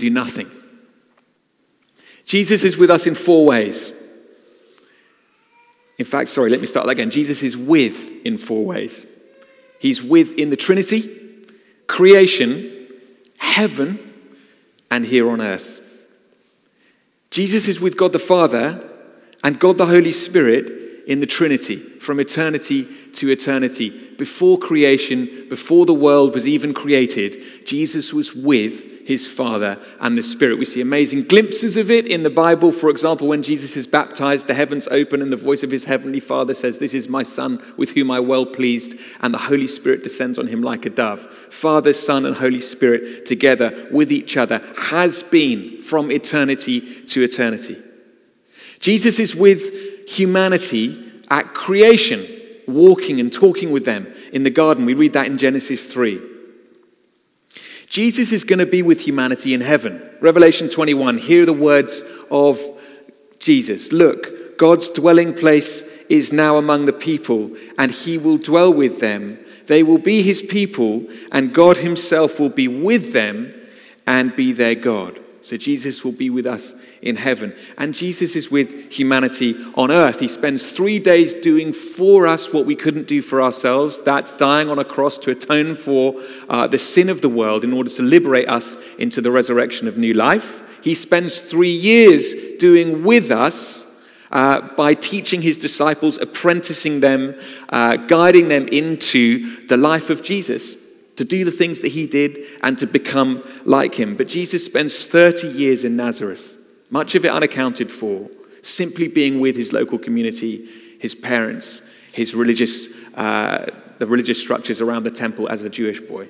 do nothing. Jesus is with us in four ways. In fact, sorry, let me start that again. Jesus is with in four ways. He's with in the Trinity, creation, heaven, and here on earth. Jesus is with God the Father and God the Holy Spirit in the Trinity from eternity to eternity. Before creation, before the world was even created, Jesus was with his Father and the Spirit. We see amazing glimpses of it in the Bible. For example, when Jesus is baptized, the heavens open and the voice of his heavenly Father says, This is my Son with whom I well pleased, and the Holy Spirit descends on him like a dove. Father, Son, and Holy Spirit together with each other has been from eternity to eternity. Jesus is with humanity at creation, walking and talking with them in the garden. We read that in Genesis 3. Jesus is going to be with humanity in heaven. Revelation 21, hear the words of Jesus. Look, God's dwelling place is now among the people, and he will dwell with them. They will be his people, and God himself will be with them and be their God. So Jesus will be with us in heaven. And Jesus is with humanity on earth. He spends three days doing for us what we couldn't do for ourselves. That's dying on a cross to atone for uh, the sin of the world in order to liberate us into the resurrection of new life. He spends three years doing with us. Uh, by teaching his disciples, apprenticing them, uh, guiding them into the life of Jesus, to do the things that he did and to become like him. But Jesus spends 30 years in Nazareth, much of it unaccounted for, simply being with his local community, his parents, his religious, uh, the religious structures around the temple as a Jewish boy.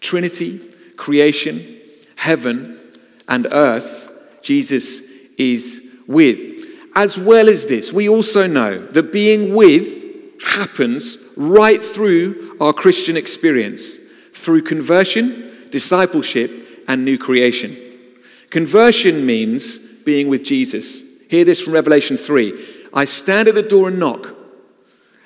Trinity, creation, heaven, and earth, Jesus is with. As well as this, we also know that being with happens right through our Christian experience through conversion, discipleship, and new creation. Conversion means being with Jesus. Hear this from Revelation 3 I stand at the door and knock.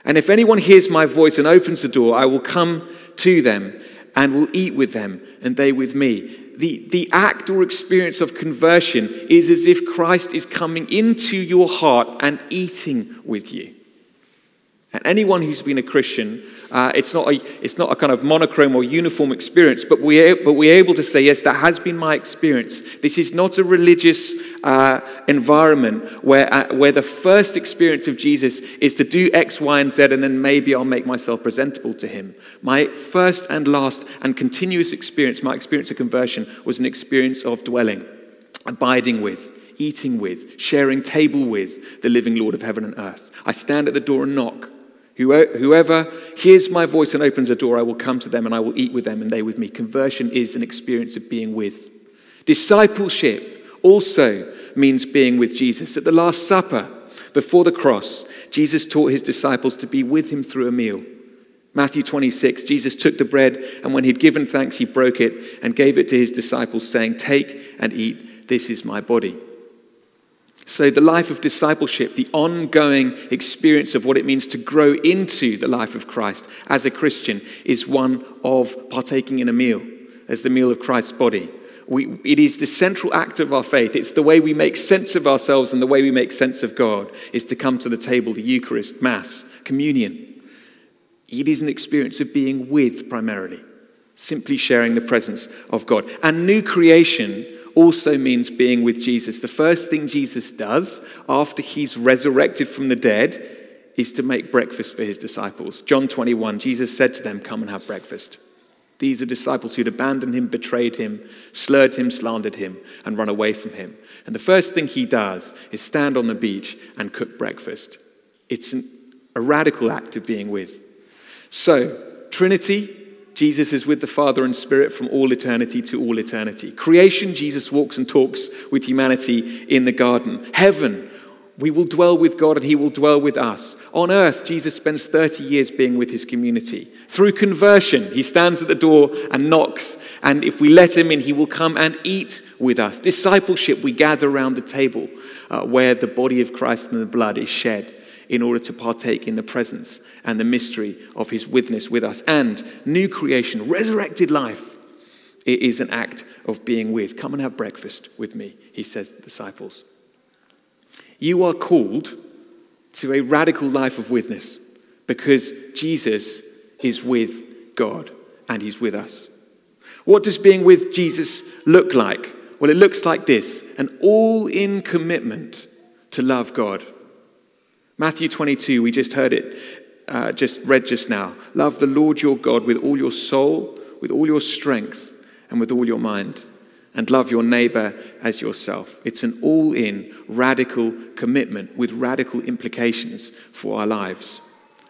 And if anyone hears my voice and opens the door, I will come to them and will eat with them and they with me. The, the act or experience of conversion is as if Christ is coming into your heart and eating with you. And anyone who's been a Christian, uh, it's, not a, it's not a kind of monochrome or uniform experience, but, we, but we're able to say, yes, that has been my experience. This is not a religious uh, environment where, uh, where the first experience of Jesus is to do X, Y, and Z, and then maybe I'll make myself presentable to him. My first and last and continuous experience, my experience of conversion, was an experience of dwelling, abiding with, eating with, sharing table with the living Lord of heaven and earth. I stand at the door and knock. Whoever hears my voice and opens a door, I will come to them and I will eat with them and they with me. Conversion is an experience of being with. Discipleship also means being with Jesus. At the Last Supper, before the cross, Jesus taught his disciples to be with him through a meal. Matthew 26, Jesus took the bread and when he'd given thanks, he broke it and gave it to his disciples, saying, Take and eat, this is my body. So, the life of discipleship, the ongoing experience of what it means to grow into the life of Christ as a Christian, is one of partaking in a meal, as the meal of Christ's body. We, it is the central act of our faith. It's the way we make sense of ourselves and the way we make sense of God, is to come to the table, the Eucharist, Mass, communion. It is an experience of being with primarily, simply sharing the presence of God. And new creation also means being with Jesus. The first thing Jesus does after he's resurrected from the dead is to make breakfast for his disciples. John 21, Jesus said to them, Come and have breakfast. These are disciples who'd abandoned him, betrayed him, slurred him, slandered him, and run away from him. And the first thing he does is stand on the beach and cook breakfast. It's an, a radical act of being with. So, Trinity, Jesus is with the Father and Spirit from all eternity to all eternity. Creation, Jesus walks and talks with humanity in the garden. Heaven, we will dwell with God and He will dwell with us. On earth, Jesus spends 30 years being with His community. Through conversion, He stands at the door and knocks, and if we let Him in, He will come and eat with us. Discipleship, we gather around the table uh, where the body of Christ and the blood is shed in order to partake in the presence and the mystery of his witness with us. And new creation, resurrected life, It is an act of being with. Come and have breakfast with me, he says to the disciples. You are called to a radical life of witness because Jesus is with God and he's with us. What does being with Jesus look like? Well, it looks like this an all in commitment to love God. Matthew 22, we just heard it, uh, just read just now. Love the Lord your God with all your soul, with all your strength, and with all your mind. And love your neighbor as yourself. It's an all in, radical commitment with radical implications for our lives.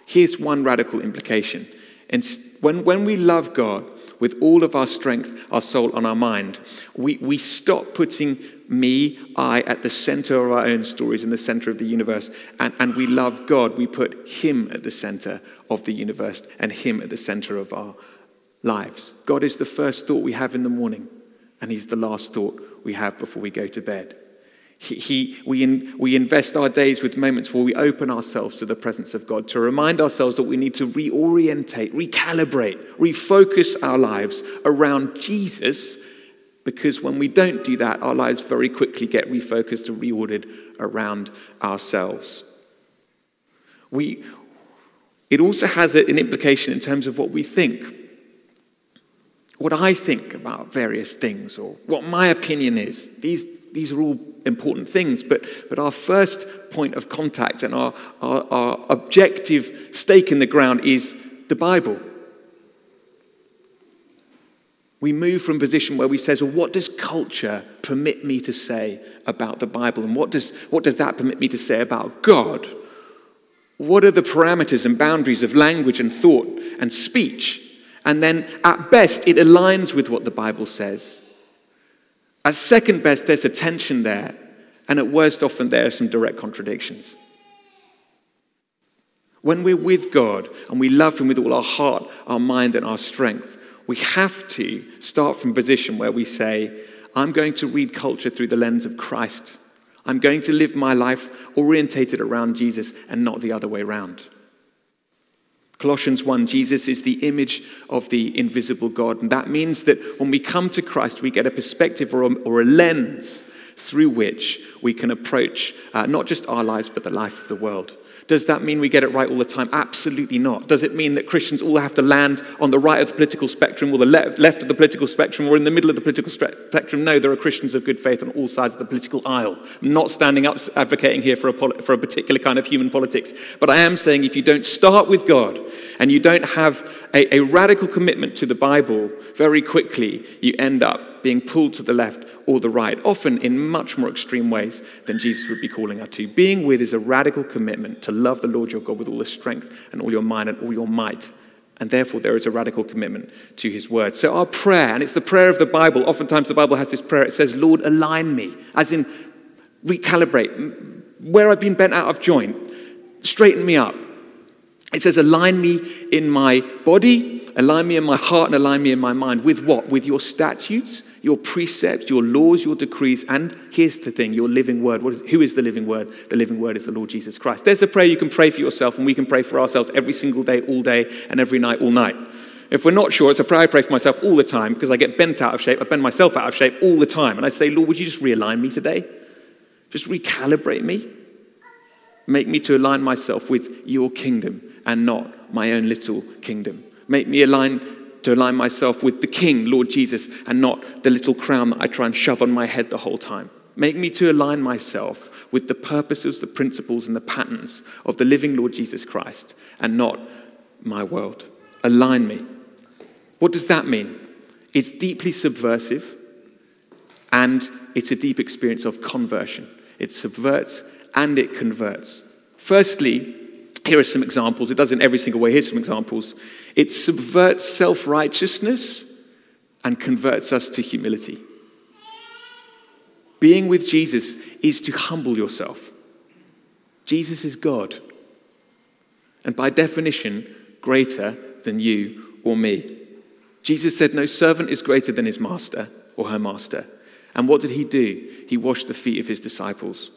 Here's one radical implication. And when, when we love God with all of our strength, our soul, and our mind, we, we stop putting me, I, at the center of our own stories, in the center of the universe, and, and we love God. We put Him at the center of the universe and Him at the center of our lives. God is the first thought we have in the morning, and He's the last thought we have before we go to bed. He, he, we, in, we invest our days with moments where we open ourselves to the presence of God to remind ourselves that we need to reorientate, recalibrate, refocus our lives around Jesus because when we don't do that, our lives very quickly get refocused and reordered around ourselves. We, it also has an implication in terms of what we think. What I think about various things, or what my opinion is. These, these are all important things, but, but our first point of contact and our, our, our objective stake in the ground is the Bible. We move from a position where we say, well, what does culture permit me to say about the Bible? And what does, what does that permit me to say about God? What are the parameters and boundaries of language and thought and speech? And then, at best, it aligns with what the Bible says. At second best, there's a tension there. And at worst, often, there are some direct contradictions. When we're with God and we love Him with all our heart, our mind, and our strength, we have to start from a position where we say, I'm going to read culture through the lens of Christ. I'm going to live my life orientated around Jesus and not the other way around. Colossians 1 Jesus is the image of the invisible God. And that means that when we come to Christ, we get a perspective or a, or a lens through which we can approach uh, not just our lives, but the life of the world. Does that mean we get it right all the time? Absolutely not. Does it mean that Christians all have to land on the right of the political spectrum or the left, of the political spectrum or in the middle of the political spectrum? No, there are Christians of good faith on all sides of the political aisle. I'm not standing up advocating here for a, for a particular kind of human politics. But I am saying if you don't start with God and you don't have a, a radical commitment to the Bible, very quickly you end up being pulled to the left or the right, often in much more extreme ways than Jesus would be calling us to. Being with is a radical commitment to love the Lord your God with all the strength and all your mind and all your might. And therefore, there is a radical commitment to his word. So, our prayer, and it's the prayer of the Bible, oftentimes the Bible has this prayer, it says, Lord, align me, as in recalibrate. Where I've been bent out of joint, straighten me up. It says, align me in my body, align me in my heart, and align me in my mind. With what? With your statutes, your precepts, your laws, your decrees, and here's the thing your living word. Who is the living word? The living word is the Lord Jesus Christ. There's a prayer you can pray for yourself, and we can pray for ourselves every single day, all day, and every night, all night. If we're not sure, it's a prayer I pray for myself all the time because I get bent out of shape. I bend myself out of shape all the time. And I say, Lord, would you just realign me today? Just recalibrate me. Make me to align myself with your kingdom and not my own little kingdom. Make me align to align myself with the King, Lord Jesus, and not the little crown that I try and shove on my head the whole time. Make me to align myself with the purposes, the principles, and the patterns of the living Lord Jesus Christ and not my world. Align me. What does that mean? It's deeply subversive and it's a deep experience of conversion. It subverts and it converts. Firstly, here are some examples. It does in every single way. Here's some examples. It subverts self righteousness and converts us to humility. Being with Jesus is to humble yourself. Jesus is God. And by definition, greater than you or me. Jesus said, No servant is greater than his master or her master. And what did he do? He washed the feet of his disciples.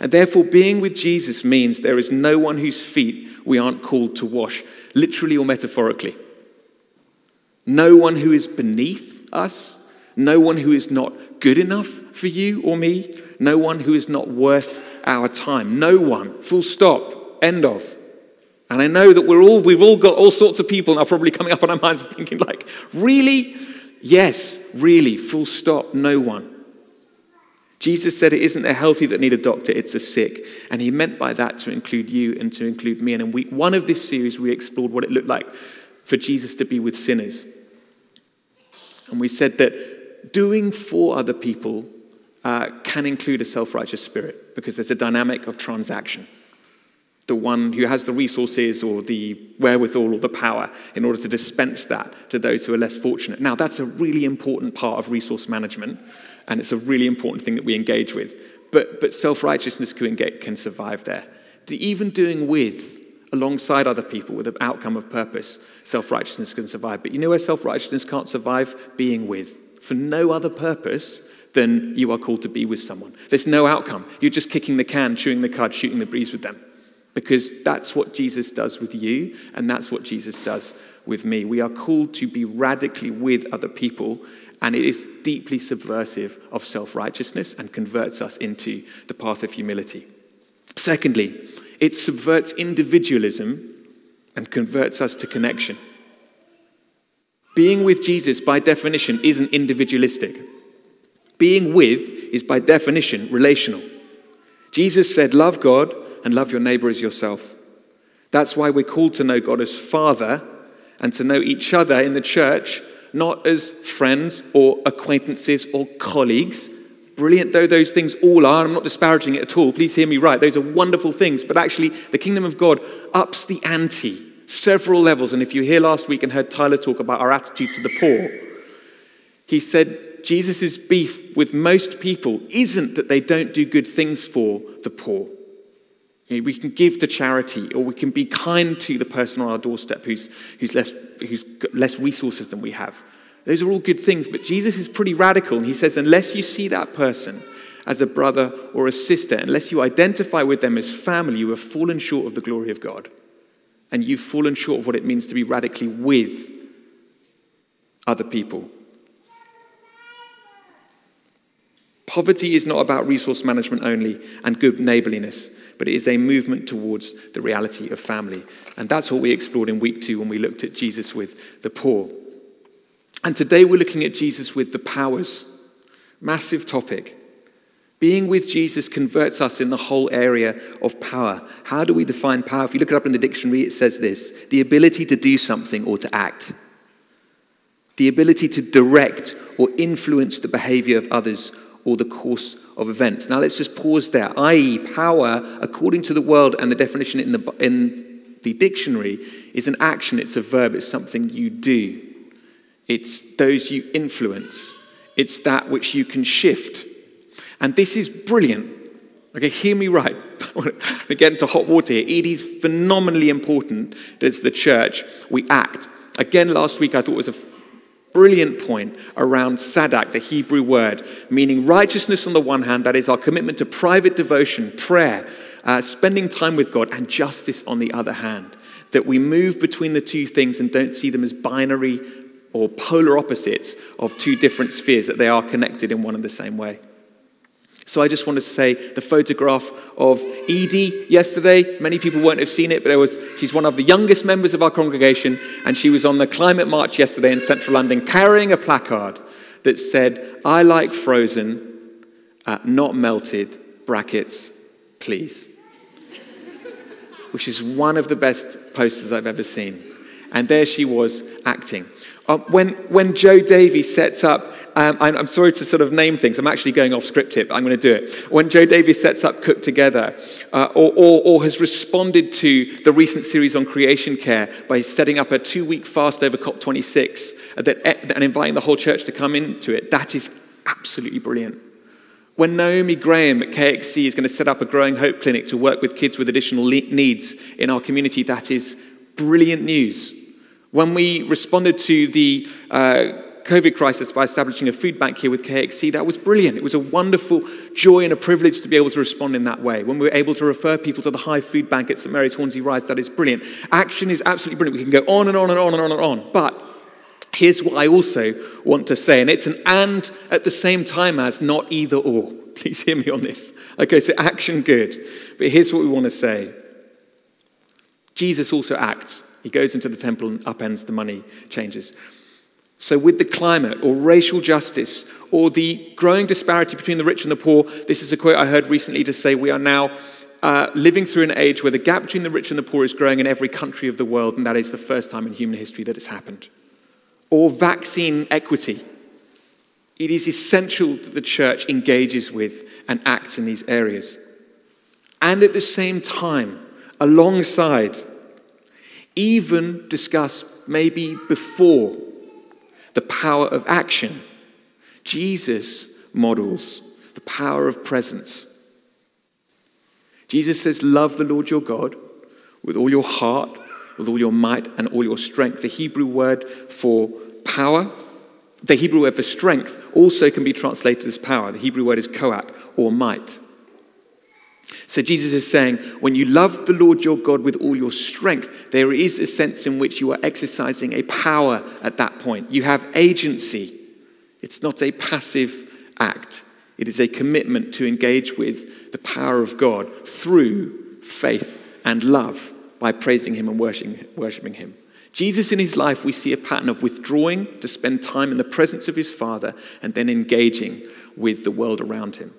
And therefore, being with Jesus means there is no one whose feet we aren't called to wash, literally or metaphorically. No one who is beneath us. No one who is not good enough for you or me. No one who is not worth our time. No one. Full stop. End of. And I know that we're all, we've all got all sorts of people now probably coming up on our minds thinking, like, really? Yes, really. Full stop. No one. Jesus said it isn't the healthy that need a doctor, it's the sick. And he meant by that to include you and to include me. And in week one of this series, we explored what it looked like for Jesus to be with sinners. And we said that doing for other people uh, can include a self righteous spirit because there's a dynamic of transaction. The one who has the resources or the wherewithal or the power in order to dispense that to those who are less fortunate. Now, that's a really important part of resource management, and it's a really important thing that we engage with. But, but self righteousness can, can survive there. Even doing with alongside other people with an outcome of purpose, self righteousness can survive. But you know where self righteousness can't survive? Being with. For no other purpose than you are called to be with someone. There's no outcome. You're just kicking the can, chewing the cud, shooting the breeze with them. Because that's what Jesus does with you, and that's what Jesus does with me. We are called to be radically with other people, and it is deeply subversive of self righteousness and converts us into the path of humility. Secondly, it subverts individualism and converts us to connection. Being with Jesus, by definition, isn't individualistic. Being with is by definition relational. Jesus said, Love God and love your neighbor as yourself. That's why we're called to know God as Father and to know each other in the church, not as friends or acquaintances or colleagues. Brilliant though those things all are, I'm not disparaging it at all. Please hear me right. Those are wonderful things. But actually, the kingdom of God ups the ante several levels. And if you hear last week and heard Tyler talk about our attitude to the poor, he said Jesus' beef with most people isn't that they don't do good things for the poor. We can give to charity, or we can be kind to the person on our doorstep who's, who's, less, who's less resources than we have. Those are all good things, but Jesus is pretty radical, and he says, unless you see that person as a brother or a sister, unless you identify with them as family, you have fallen short of the glory of God. And you've fallen short of what it means to be radically with other people. Poverty is not about resource management only and good neighborliness, but it is a movement towards the reality of family. And that's what we explored in week two when we looked at Jesus with the poor. And today we're looking at Jesus with the powers. Massive topic. Being with Jesus converts us in the whole area of power. How do we define power? If you look it up in the dictionary, it says this the ability to do something or to act, the ability to direct or influence the behavior of others or the course of events. Now let's just pause there. I.e., power, according to the world and the definition in the, in the dictionary, is an action, it's a verb, it's something you do. It's those you influence, it's that which you can shift. And this is brilliant. Okay, hear me right. I get into hot water here. It is phenomenally important that as the church we act. Again, last week I thought it was a brilliant point around sadak, the Hebrew word, meaning righteousness on the one hand, that is our commitment to private devotion, prayer, uh, spending time with God, and justice on the other hand. That we move between the two things and don't see them as binary or polar opposites of two different spheres, that they are connected in one and the same way. So I just want to say the photograph of Edie yesterday. Many people won't have seen it, but there was, she's one of the youngest members of our congregation, and she was on the climate march yesterday in central London carrying a placard that said, I like frozen, uh, not melted, brackets, please. Which is one of the best posters I've ever seen. And there she was acting. Uh, when, when Joe Davies sets up um, I'm, sorry to sort of name things. I'm actually going off script here, but I'm going to do it. When Joe Davies sets up Cook Together, uh, or, or, or, has responded to the recent series on creation care by setting up a two week fast over COP26 uh, that, and inviting the whole church to come into it, that is absolutely brilliant. When Naomi Graham at KXC is going to set up a Growing Hope clinic to work with kids with additional needs in our community, that is brilliant news. When we responded to the uh, COVID crisis by establishing a food bank here with KXC, that was brilliant. It was a wonderful joy and a privilege to be able to respond in that way. When we were able to refer people to the High Food Bank at St Mary's Hornsey Rise, that is brilliant. Action is absolutely brilliant. We can go on and on and on and on and on. But Here's what I also want to say, and it's an and at the same time as, not either or. Please hear me on this. Okay, so action good. But here's what we want to say Jesus also acts. He goes into the temple and upends the money changes. So, with the climate or racial justice or the growing disparity between the rich and the poor, this is a quote I heard recently to say we are now uh, living through an age where the gap between the rich and the poor is growing in every country of the world, and that is the first time in human history that it's happened. Or vaccine equity. It is essential that the church engages with and acts in these areas. And at the same time, alongside, even discuss maybe before the power of action, Jesus models the power of presence. Jesus says, Love the Lord your God with all your heart, with all your might, and all your strength. The Hebrew word for power, the Hebrew word for strength, also can be translated as power. The Hebrew word is koach or might. So Jesus is saying, when you love the Lord your God with all your strength, there is a sense in which you are exercising a power at that point. You have agency. It's not a passive act, it is a commitment to engage with the power of God through faith and love by praising Him and worshiping Him. Jesus, in his life, we see a pattern of withdrawing to spend time in the presence of his Father and then engaging with the world around him.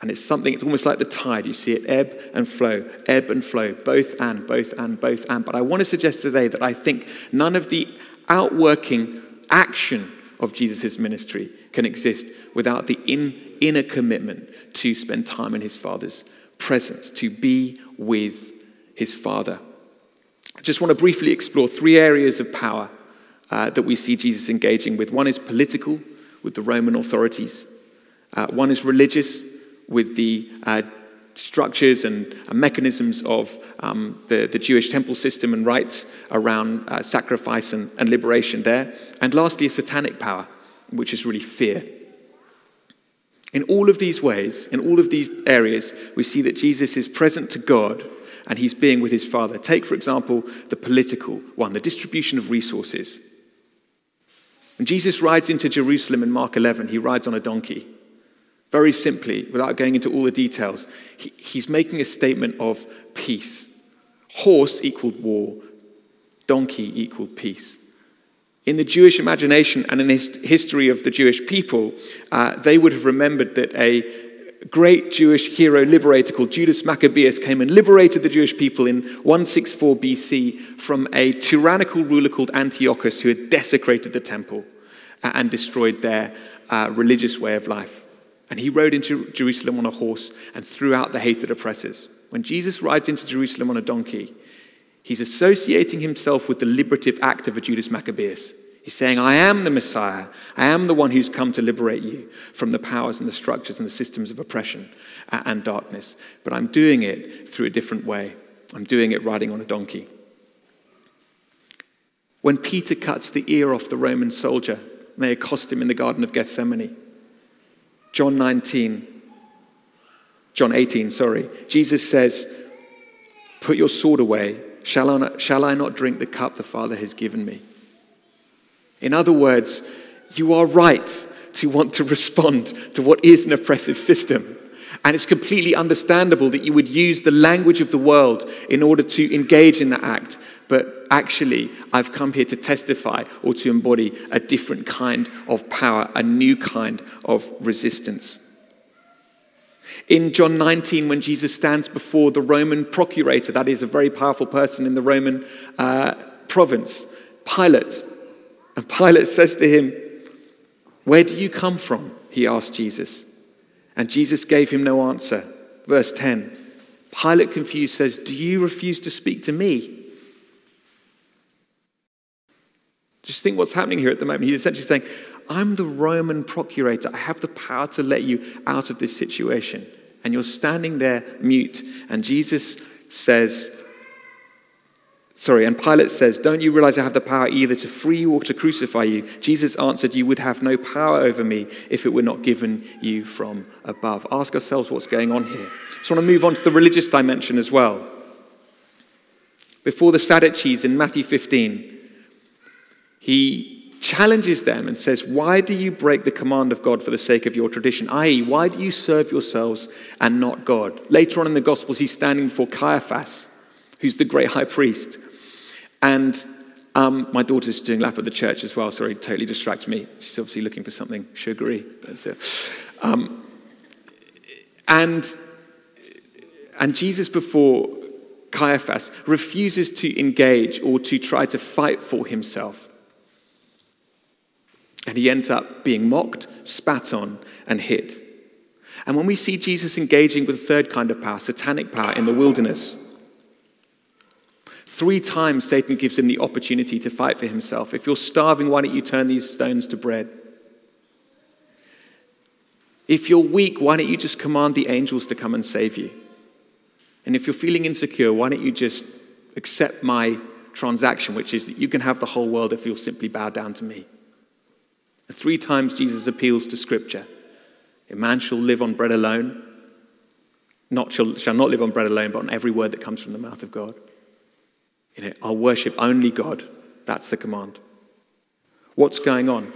And it's something, it's almost like the tide. You see it ebb and flow, ebb and flow, both and, both and, both and. But I want to suggest today that I think none of the outworking action of Jesus' ministry can exist without the in, inner commitment to spend time in his Father's presence, to be with his Father. I just want to briefly explore three areas of power uh, that we see Jesus engaging with. One is political, with the Roman authorities, uh, one is religious with the uh, structures and uh, mechanisms of um, the, the, Jewish temple system and rites around uh, sacrifice and, and liberation there. And lastly, satanic power, which is really fear. In all of these ways, in all of these areas, we see that Jesus is present to God and he's being with his Father. Take, for example, the political one, the distribution of resources. When Jesus rides into Jerusalem in Mark 11, he rides on a donkey. Very simply, without going into all the details, he, he's making a statement of peace. Horse equaled war, donkey equaled peace. In the Jewish imagination and in the history of the Jewish people, uh, they would have remembered that a great Jewish hero liberator called Judas Maccabeus came and liberated the Jewish people in 164 BC from a tyrannical ruler called Antiochus who had desecrated the temple and destroyed their uh, religious way of life. And he rode into Jerusalem on a horse and threw out the hated oppressors. When Jesus rides into Jerusalem on a donkey, he's associating himself with the liberative act of a Judas Maccabeus. He's saying, I am the Messiah. I am the one who's come to liberate you from the powers and the structures and the systems of oppression and darkness. But I'm doing it through a different way. I'm doing it riding on a donkey. When Peter cuts the ear off the Roman soldier, they accost him in the Garden of Gethsemane. John 19, John 18, sorry. Jesus says, Put your sword away. Shall I, not, shall I not drink the cup the Father has given me? In other words, you are right to want to respond to what is an oppressive system. And it's completely understandable that you would use the language of the world in order to engage in that act. But actually, I've come here to testify or to embody a different kind of power, a new kind of resistance. In John 19, when Jesus stands before the Roman procurator, that is a very powerful person in the Roman uh, province, Pilate, and Pilate says to him, Where do you come from? He asked Jesus. And Jesus gave him no answer. Verse 10 Pilate, confused, says, Do you refuse to speak to me? Just think what's happening here at the moment. He's essentially saying, I'm the Roman procurator. I have the power to let you out of this situation. And you're standing there mute. And Jesus says, Sorry, and Pilate says, Don't you realize I have the power either to free you or to crucify you? Jesus answered, You would have no power over me if it were not given you from above. Ask ourselves what's going on here. So I want to move on to the religious dimension as well. Before the Sadducees in Matthew 15, he challenges them and says, Why do you break the command of God for the sake of your tradition? I.e., why do you serve yourselves and not God? Later on in the Gospels, he's standing before Caiaphas, who's the great high priest. And um, my daughter's doing lap at the church as well. Sorry, totally distracted me. She's obviously looking for something sugary. That's Um, and, and Jesus, before Caiaphas, refuses to engage or to try to fight for himself. And he ends up being mocked, spat on, and hit. And when we see Jesus engaging with the third kind of power, satanic power, in the wilderness, three times Satan gives him the opportunity to fight for himself. If you're starving, why don't you turn these stones to bread? If you're weak, why don't you just command the angels to come and save you? And if you're feeling insecure, why don't you just accept my transaction, which is that you can have the whole world if you'll simply bow down to me? Three times Jesus appeals to Scripture. A man shall live on bread alone, not shall, shall not live on bread alone, but on every word that comes from the mouth of God. You know, I'll worship only God. That's the command. What's going on?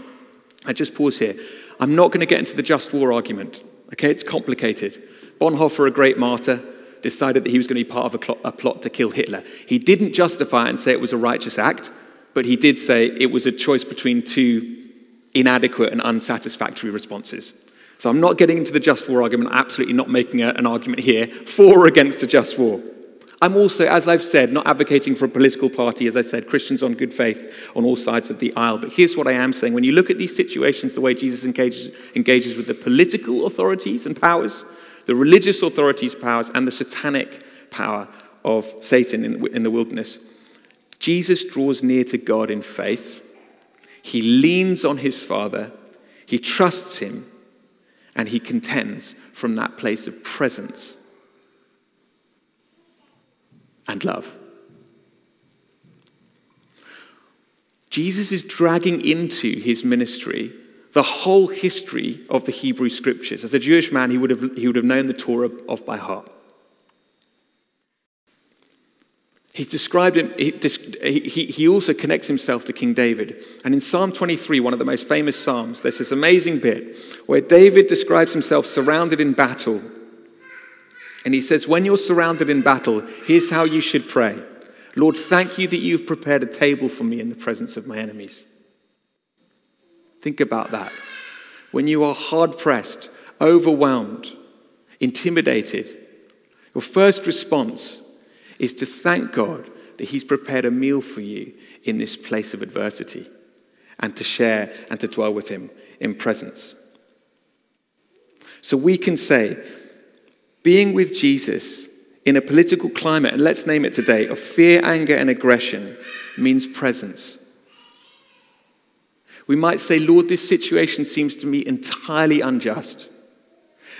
I just pause here. I'm not going to get into the just war argument. Okay, it's complicated. Bonhoeffer, a great martyr, decided that he was going to be part of a, cl- a plot to kill Hitler. He didn't justify it and say it was a righteous act, but he did say it was a choice between two inadequate and unsatisfactory responses. So I'm not getting into the just war argument, absolutely not making a, an argument here for or against a just war. I'm also, as I've said, not advocating for a political party, as I said, Christians on good faith on all sides of the aisle. But here's what I am saying. When you look at these situations, the way Jesus engages, engages with the political authorities and powers, the religious authorities' powers, and the satanic power of Satan in, in the wilderness, Jesus draws near to God in faith he leans on his Father, he trusts him, and he contends from that place of presence and love. Jesus is dragging into his ministry the whole history of the Hebrew scriptures. As a Jewish man, he would have, he would have known the Torah off by heart. He's described him, he, he, he also connects himself to King David. And in Psalm 23, one of the most famous Psalms, there's this amazing bit where David describes himself surrounded in battle. And he says, When you're surrounded in battle, here's how you should pray Lord, thank you that you've prepared a table for me in the presence of my enemies. Think about that. When you are hard pressed, overwhelmed, intimidated, your first response is to thank God that He's prepared a meal for you in this place of adversity and to share and to dwell with Him in presence. So we can say, being with Jesus in a political climate, and let's name it today, of fear, anger, and aggression means presence. We might say, Lord, this situation seems to me entirely unjust.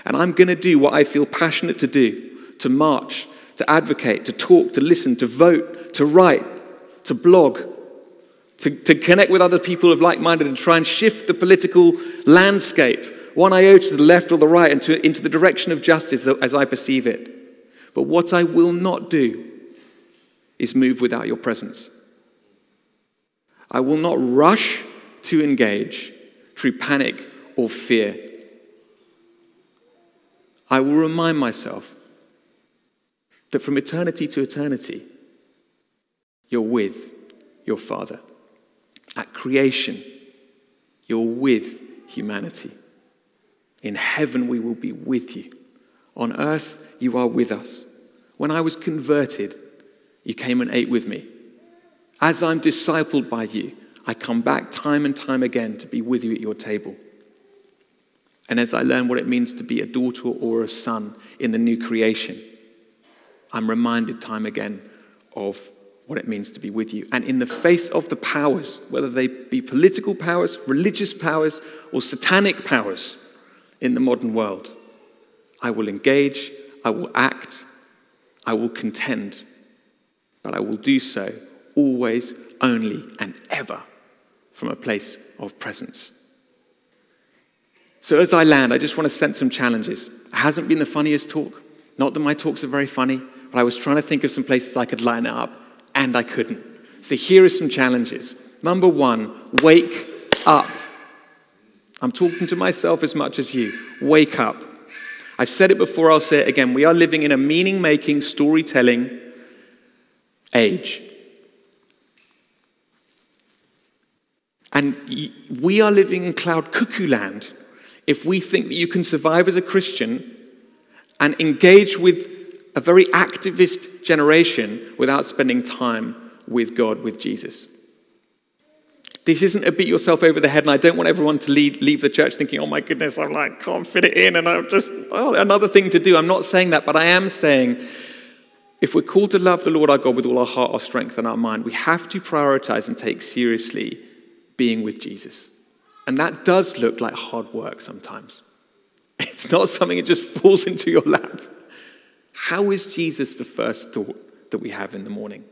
And I'm going to do what I feel passionate to do to march to advocate, to talk, to listen, to vote, to write, to blog, to, to connect with other people of like minded and try and shift the political landscape, one iota to the left or the right, into, into the direction of justice as I perceive it. But what I will not do is move without your presence. I will not rush to engage through panic or fear. I will remind myself that from eternity to eternity, you're with your Father. At creation, you're with humanity. In heaven, we will be with you. On earth, you are with us. When I was converted, you came and ate with me. As I'm discipled by you, I come back time and time again to be with you at your table. And as I learn what it means to be a daughter or a son in the new creation, I'm reminded time again of what it means to be with you. And in the face of the powers, whether they be political powers, religious powers, or satanic powers in the modern world, I will engage, I will act, I will contend, but I will do so always, only, and ever from a place of presence. So as I land, I just want to send some challenges. It hasn't been the funniest talk. Not that my talks are very funny but I was trying to think of some places I could line up, and I couldn't. So here are some challenges. Number one, wake up. I'm talking to myself as much as you. Wake up. I've said it before, I'll say it again. We are living in a meaning making, storytelling age. And we are living in cloud cuckoo land if we think that you can survive as a Christian and engage with a very activist generation without spending time with God, with Jesus. This isn't a beat yourself over the head, and I don't want everyone to leave, leave the church thinking, oh my goodness, I'm like, can't fit it in, and I'm just, oh, another thing to do. I'm not saying that, but I am saying if we're called to love the Lord our God with all our heart, our strength, and our mind, we have to prioritize and take seriously being with Jesus. And that does look like hard work sometimes. It's not something that just falls into your lap. How is Jesus the first thought that we have in the morning?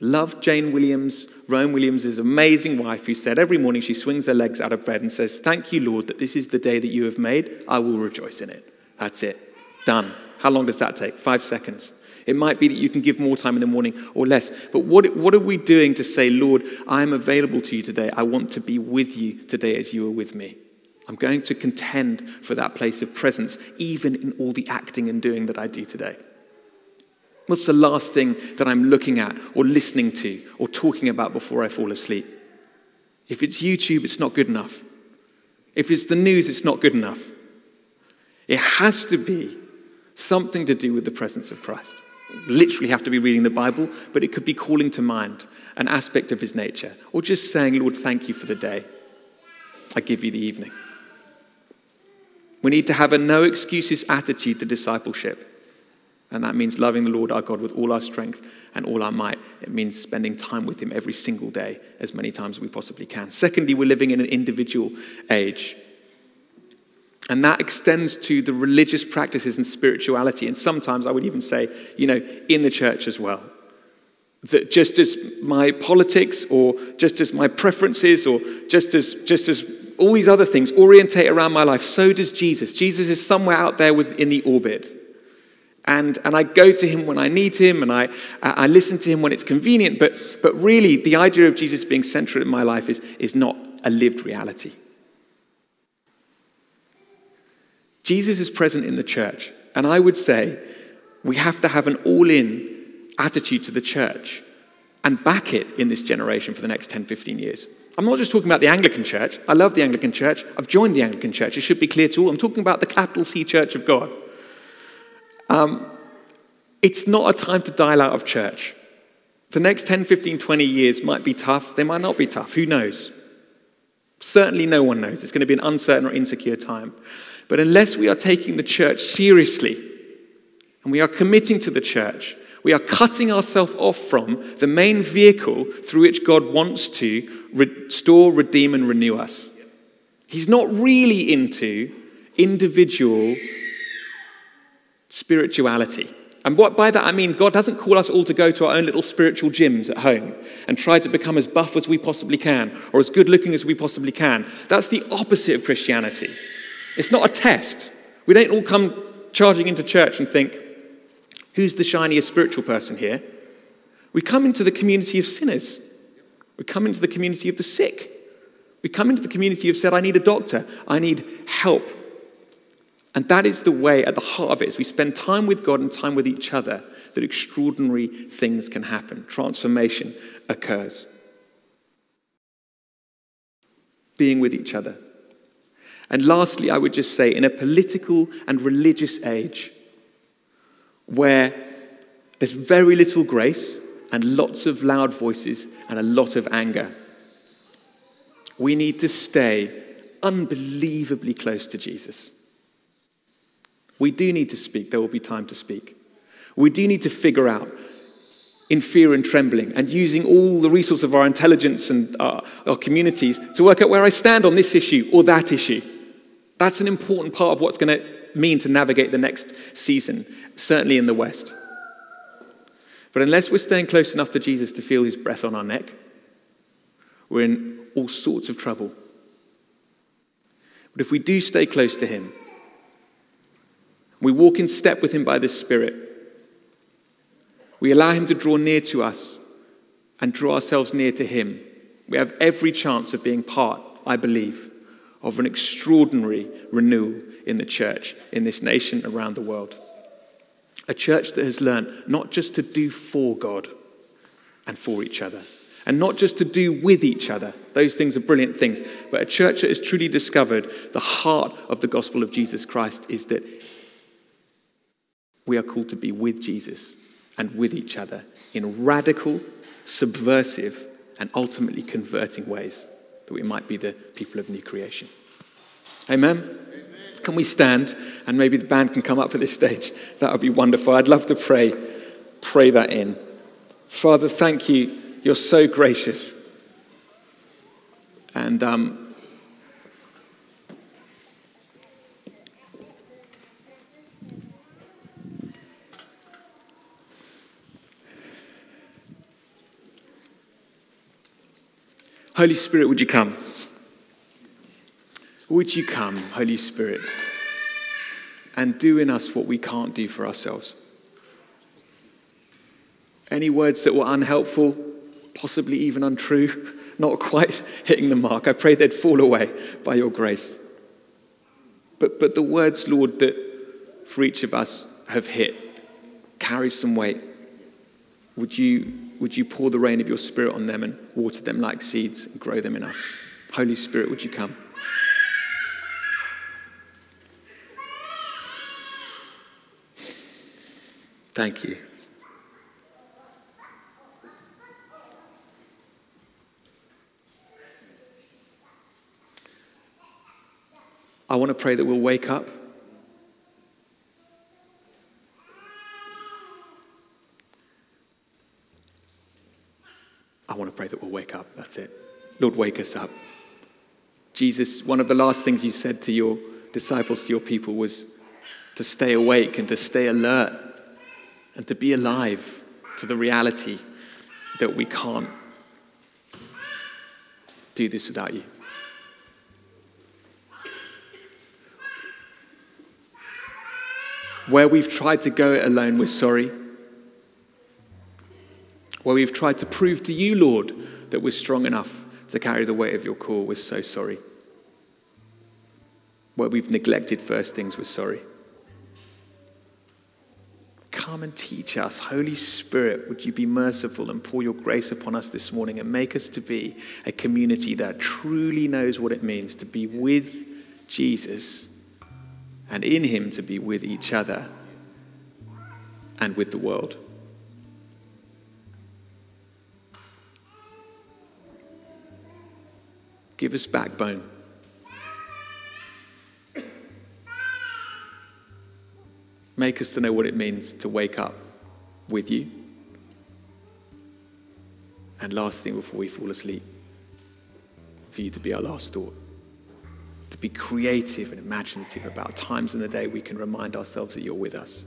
Love Jane Williams, Rowan Williams' amazing wife, who said every morning she swings her legs out of bed and says, Thank you, Lord, that this is the day that you have made. I will rejoice in it. That's it. Done. How long does that take? Five seconds. It might be that you can give more time in the morning or less. But what, what are we doing to say, Lord, I am available to you today. I want to be with you today as you are with me. I'm going to contend for that place of presence, even in all the acting and doing that I do today. What's the last thing that I'm looking at or listening to or talking about before I fall asleep? If it's YouTube, it's not good enough. If it's the news, it's not good enough. It has to be something to do with the presence of Christ. Literally have to be reading the Bible, but it could be calling to mind an aspect of his nature or just saying, Lord, thank you for the day. I give you the evening. We need to have a no excuses attitude to discipleship. And that means loving the Lord our God with all our strength and all our might. It means spending time with Him every single day, as many times as we possibly can. Secondly, we're living in an individual age. And that extends to the religious practices and spirituality. And sometimes I would even say, you know, in the church as well. That just as my politics or just as my preferences or just as, just as all these other things orientate around my life, so does Jesus. Jesus is somewhere out there within the orbit. And, and I go to him when I need him, and I, I listen to him when it's convenient. But, but really, the idea of Jesus being central in my life is, is not a lived reality. Jesus is present in the church. And I would say we have to have an all in attitude to the church and back it in this generation for the next 10, 15 years. I'm not just talking about the Anglican church. I love the Anglican church. I've joined the Anglican church. It should be clear to all. I'm talking about the capital C church of God. Um, it's not a time to dial out of church. The next 10, 15, 20 years might be tough. They might not be tough. Who knows? Certainly, no one knows. It's going to be an uncertain or insecure time. But unless we are taking the church seriously and we are committing to the church, we are cutting ourselves off from the main vehicle through which God wants to restore, redeem, and renew us. He's not really into individual spirituality. And what by that I mean, God doesn't call us all to go to our own little spiritual gyms at home and try to become as buff as we possibly can or as good looking as we possibly can. That's the opposite of Christianity. It's not a test. We don't all come charging into church and think, who's the shiniest spiritual person here? We come into the community of sinners. We come into the community of the sick. We come into the community of said, I need a doctor. I need help. And that is the way at the heart of it, as we spend time with God and time with each other, that extraordinary things can happen. Transformation occurs. Being with each other. And lastly, I would just say, in a political and religious age where there's very little grace and lots of loud voices and a lot of anger, we need to stay unbelievably close to Jesus. We do need to speak, there will be time to speak. We do need to figure out in fear and trembling and using all the resources of our intelligence and our, our, communities to work out where I stand on this issue or that issue. That's an important part of what's going to mean to navigate the next season, certainly in the West. But unless we're staying close enough to Jesus to feel his breath on our neck, we're in all sorts of trouble. But if we do stay close to him, we walk in step with Him by the Spirit. We allow Him to draw near to us and draw ourselves near to Him. We have every chance of being part I believe, of an extraordinary renewal in the church, in this nation, around the world. A church that has learned not just to do for God and for each other, and not just to do with each other. Those things are brilliant things. But a church that has truly discovered the heart of the gospel of Jesus Christ is that we are called to be with Jesus and with each other in radical, subversive, and ultimately converting ways that we might be the people of new creation. Amen? Can we stand and maybe the band can come up at this stage? That would be wonderful. I'd love to pray, pray that in. Father, thank you. You're so gracious. And um, Holy Spirit, would you come? Would you come, Holy Spirit, and do in us what we can't do for ourselves? Any words that were unhelpful, possibly even untrue, not quite hitting the mark, I pray they'd fall away by your grace. But, but the words, Lord, that for each of us have hit carry some weight. Would you would you pour the rain of your Spirit on them and water them like seeds and grow them in us? Holy Spirit, would you come? Thank you. I want to pray that we'll wake up I want to pray that we'll wake up. That's it. Lord, wake us up. Jesus, one of the last things you said to your disciples, to your people, was to stay awake and to stay alert and to be alive to the reality that we can't do this without you. Where we've tried to go it alone, we're sorry where we've tried to prove to you, Lord, that we're strong enough to carry the weight of your call, we're so sorry. Where we've neglected first things, we're sorry. Come and teach us. Holy Spirit, would you be merciful and pour your grace upon us this morning and make us to be a community that truly knows what it means to be with Jesus and in Him to be with each other and with the world. Give us backbone. Make us to know what it means to wake up with you. And last thing before we fall asleep, for you to be our last thought. To be creative and imaginative about times in the day we can remind ourselves that you're with us.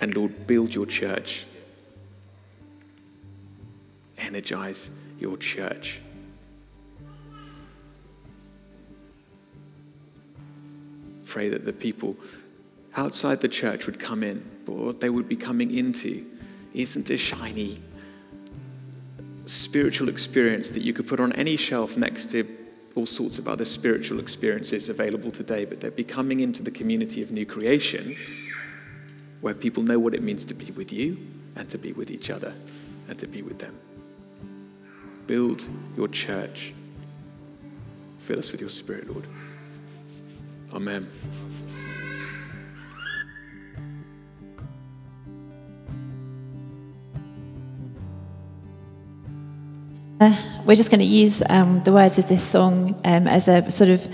And Lord, build your church. Energize your church. Pray that the people outside the church would come in, but what they would be coming into isn't a shiny spiritual experience that you could put on any shelf next to all sorts of other spiritual experiences available today, but they'd be coming into the community of new creation where people know what it means to be with you and to be with each other and to be with them. Build your church. Fill us with your spirit, Lord. Amen. Uh, we're just going to use um, the words of this song um, as a sort of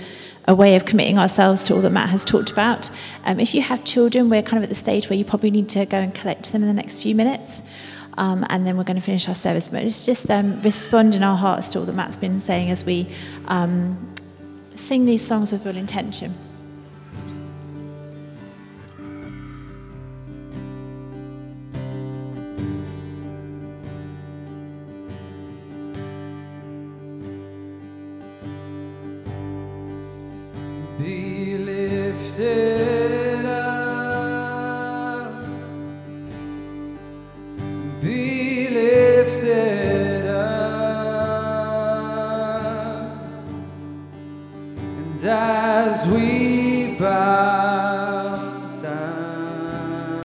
a way of committing ourselves to all that Matt has talked about. Um, if you have children, we're kind of at the stage where you probably need to go and collect them in the next few minutes um, and then we're going to finish our service. But it's just um, respond in our hearts to all that Matt's been saying as we um, sing these songs with real intention.